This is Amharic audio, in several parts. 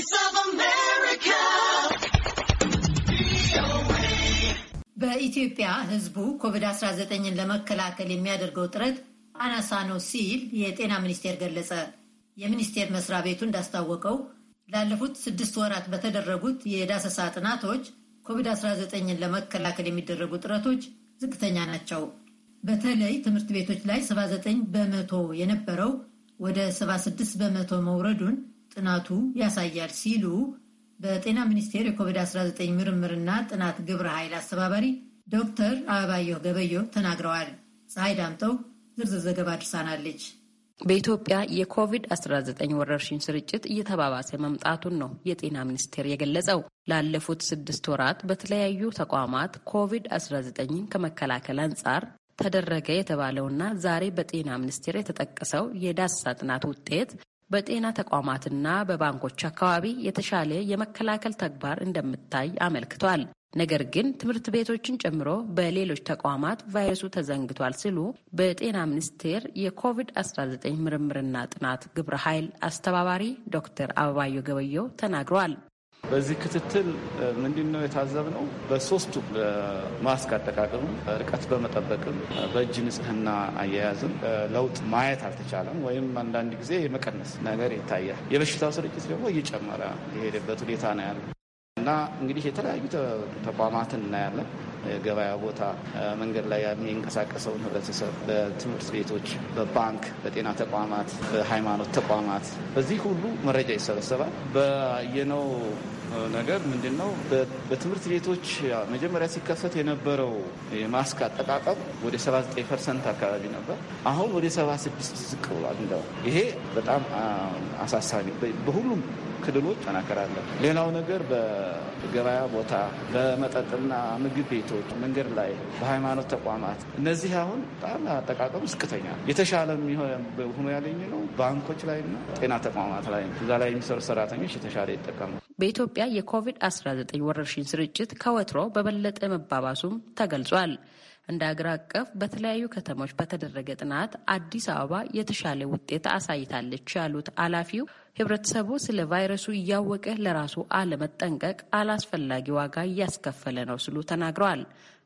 Voice of America. በኢትዮጵያ ሕዝቡ ኮቪድ-19ን ለመከላከል የሚያደርገው ጥረት አናሳ ነው ሲል የጤና ሚኒስቴር ገለጸ። የሚኒስቴር መስሪያ ቤቱ እንዳስታወቀው ላለፉት ስድስት ወራት በተደረጉት የዳሰሳ ጥናቶች ኮቪድ-19ን ለመከላከል የሚደረጉ ጥረቶች ዝቅተኛ ናቸው። በተለይ ትምህርት ቤቶች ላይ 79 በመቶ የነበረው ወደ 76 በመቶ መውረዱን ጥናቱ ያሳያል ሲሉ በጤና ሚኒስቴር የኮቪድ-19 ምርምርና ጥናት ግብረ ኃይል አስተባባሪ ዶክተር አበባየሁ ገበየሁ ተናግረዋል። ፀሐይ ዳምጠው ዝርዝር ዘገባ አድርሳናለች። በኢትዮጵያ የኮቪድ-19 ወረርሽኝ ስርጭት እየተባባሰ መምጣቱን ነው የጤና ሚኒስቴር የገለጸው። ላለፉት ስድስት ወራት በተለያዩ ተቋማት ኮቪድ-19ን ከመከላከል አንጻር ተደረገ የተባለውና ዛሬ በጤና ሚኒስቴር የተጠቀሰው የዳሰሳ ጥናት ውጤት በጤና ተቋማትና በባንኮች አካባቢ የተሻለ የመከላከል ተግባር እንደምታይ አመልክቷል። ነገር ግን ትምህርት ቤቶችን ጨምሮ በሌሎች ተቋማት ቫይረሱ ተዘንግቷል ሲሉ በጤና ሚኒስቴር የኮቪድ-19 ምርምርና ጥናት ግብረ ኃይል አስተባባሪ ዶክተር አበባዮ ገበየው ተናግረዋል። በዚህ ክትትል ምንድን ነው የታዘብነው? በሶስቱ ማስክ አጠቃቀሙ፣ ርቀት በመጠበቅም በእጅ ንጽህና አያያዝም ለውጥ ማየት አልተቻለም፣ ወይም አንዳንድ ጊዜ የመቀነስ ነገር ይታያል። የበሽታው ስርጭት ደግሞ እየጨመረ የሄደበት ሁኔታ ነው ያለው እና እንግዲህ የተለያዩ ተቋማትን እናያለን። የገበያ ቦታ፣ መንገድ ላይ የሚንቀሳቀሰውን ህብረተሰብ፣ በትምህርት ቤቶች፣ በባንክ፣ በጤና ተቋማት፣ በሃይማኖት ተቋማት በዚህ ሁሉ መረጃ ይሰበሰባል። ያየነው ነገር ምንድን ነው? በትምህርት ቤቶች መጀመሪያ ሲከፈት የነበረው የማስክ አጠቃቀም ወደ 79 percent አካባቢ ነበር። አሁን ወደ 76 ዝቅ ብሏል። እንደው ይሄ በጣም አሳሳቢ በሁሉም ክልሎች ተናከራለን። ሌላው ነገር በገበያ ቦታ፣ በመጠጥና ምግብ ቤቶች፣ መንገድ ላይ፣ በሃይማኖት ተቋማት እነዚህ አሁን በጣም አጠቃቀሙ ዝቅተኛ የተሻለ ሆኖ ያገኘ ነው ባንኮች ላይና ጤና ተቋማት ላይ እዛ ላይ የሚሰሩ ሰራተኞች የተሻለ ይጠቀሙ። በኢትዮጵያ የኮቪድ-19 ወረርሽኝ ስርጭት ከወትሮ በበለጠ መባባሱም ተገልጿል። እንደ አገር አቀፍ በተለያዩ ከተሞች በተደረገ ጥናት አዲስ አበባ የተሻለ ውጤት አሳይታለች ያሉት ኃላፊው ሕብረተሰቡ ስለ ቫይረሱ እያወቀ ለራሱ አለመጠንቀቅ አላስፈላጊ ዋጋ እያስከፈለ ነው ሲሉ ተናግረዋል።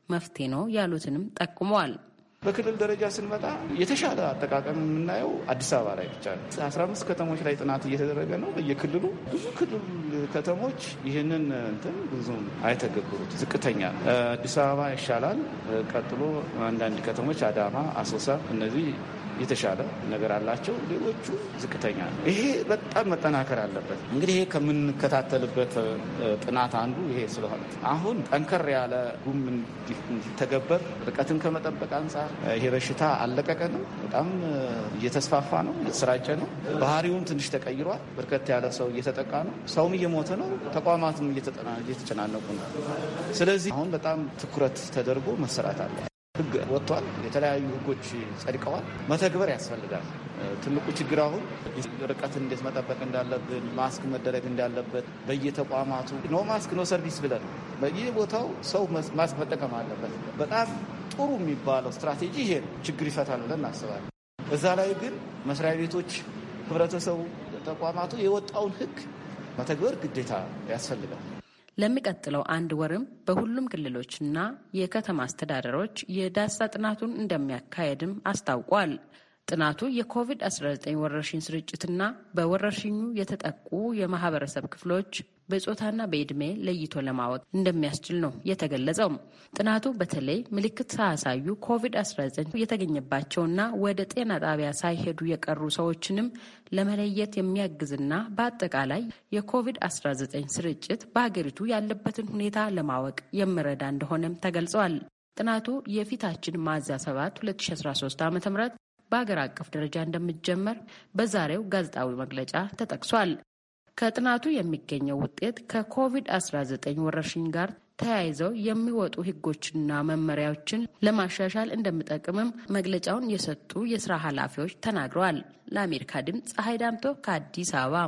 መፍትሄ ነው ያሉትንም ጠቁመዋል። በክልል ደረጃ ስንመጣ የተሻለ አጠቃቀም የምናየው አዲስ አበባ ላይ ብቻ ነው። አስራ አምስት ከተሞች ላይ ጥናት እየተደረገ ነው። በየክልሉ ብዙ ክልል ከተሞች ይህንን እንትን ብዙም አይተገብሩት፣ ዝቅተኛ አዲስ አበባ ይሻላል። ቀጥሎ አንዳንድ ከተሞች አዳማ፣ አሶሳ እነዚህ የተሻለ ነገር አላቸው። ሌሎቹ ዝቅተኛ ነው። ይሄ በጣም መጠናከር አለበት። እንግዲህ ይሄ ከምንከታተልበት ጥናት አንዱ ይሄ ስለሆነ አሁን ጠንከር ያለ ህግም እንዲተገበር ርቀትን ከመጠበቅ አንጻር ይሄ በሽታ አለቀቀንም፣ በጣም እየተስፋፋ ነው፣ እየተሰራጨ ነው። ባህሪውም ትንሽ ተቀይሯል። በርከት ያለ ሰው እየተጠቃ ነው። ሰውም እየሞተ ነው። ተቋማትም እየተጨናነቁ ነው። ስለዚህ አሁን በጣም ትኩረት ተደርጎ መሰራት አለ። ህግ ወጥቷል። የተለያዩ ህጎች ጸድቀዋል። መተግበር ያስፈልጋል። ትልቁ ችግር አሁን ርቀትን እንዴት መጠበቅ እንዳለብን፣ ማስክ መደረግ እንዳለበት በየተቋማቱ no mask no service ብለን በየቦታው ሰው ማስክ መጠቀም አለበት። በጣም ጥሩ የሚባለው ስትራቴጂ ይሄ ነው። ችግር ይፈታል ብለን እናስባለን። እዛ ላይ ግን መስሪያ ቤቶች፣ ህብረተሰቡ፣ ተቋማቱ የወጣውን ህግ መተግበር ግዴታ ያስፈልጋል። ለሚቀጥለው አንድ ወርም በሁሉም ክልሎችና የከተማ አስተዳደሮች የዳሰሳ ጥናቱን እንደሚያካሄድም አስታውቋል። ጥናቱ የኮቪድ-19 ወረርሽኝ ስርጭትና በወረርሽኙ የተጠቁ የማህበረሰብ ክፍሎች በጾታና በዕድሜ ለይቶ ለማወቅ እንደሚያስችል ነው የተገለጸው። ጥናቱ በተለይ ምልክት ሳያሳዩ ኮቪድ-19 የተገኘባቸውና ወደ ጤና ጣቢያ ሳይሄዱ የቀሩ ሰዎችንም ለመለየት የሚያግዝና በአጠቃላይ የኮቪድ-19 ስርጭት በሀገሪቱ ያለበትን ሁኔታ ለማወቅ የሚረዳ እንደሆነም ተገልጸዋል። ጥናቱ የፊታችን ሚያዝያ 7 2013 ዓ ም በሀገር አቀፍ ደረጃ እንደሚጀመር በዛሬው ጋዜጣዊ መግለጫ ተጠቅሷል። ከጥናቱ የሚገኘው ውጤት ከኮቪድ-19 ወረርሽኝ ጋር ተያይዘው የሚወጡ ሕጎችና መመሪያዎችን ለማሻሻል እንደሚጠቅምም መግለጫውን የሰጡ የስራ ኃላፊዎች ተናግረዋል። ለአሜሪካ ድምፅ ፀሐይ ዳምጦ ከአዲስ አበባ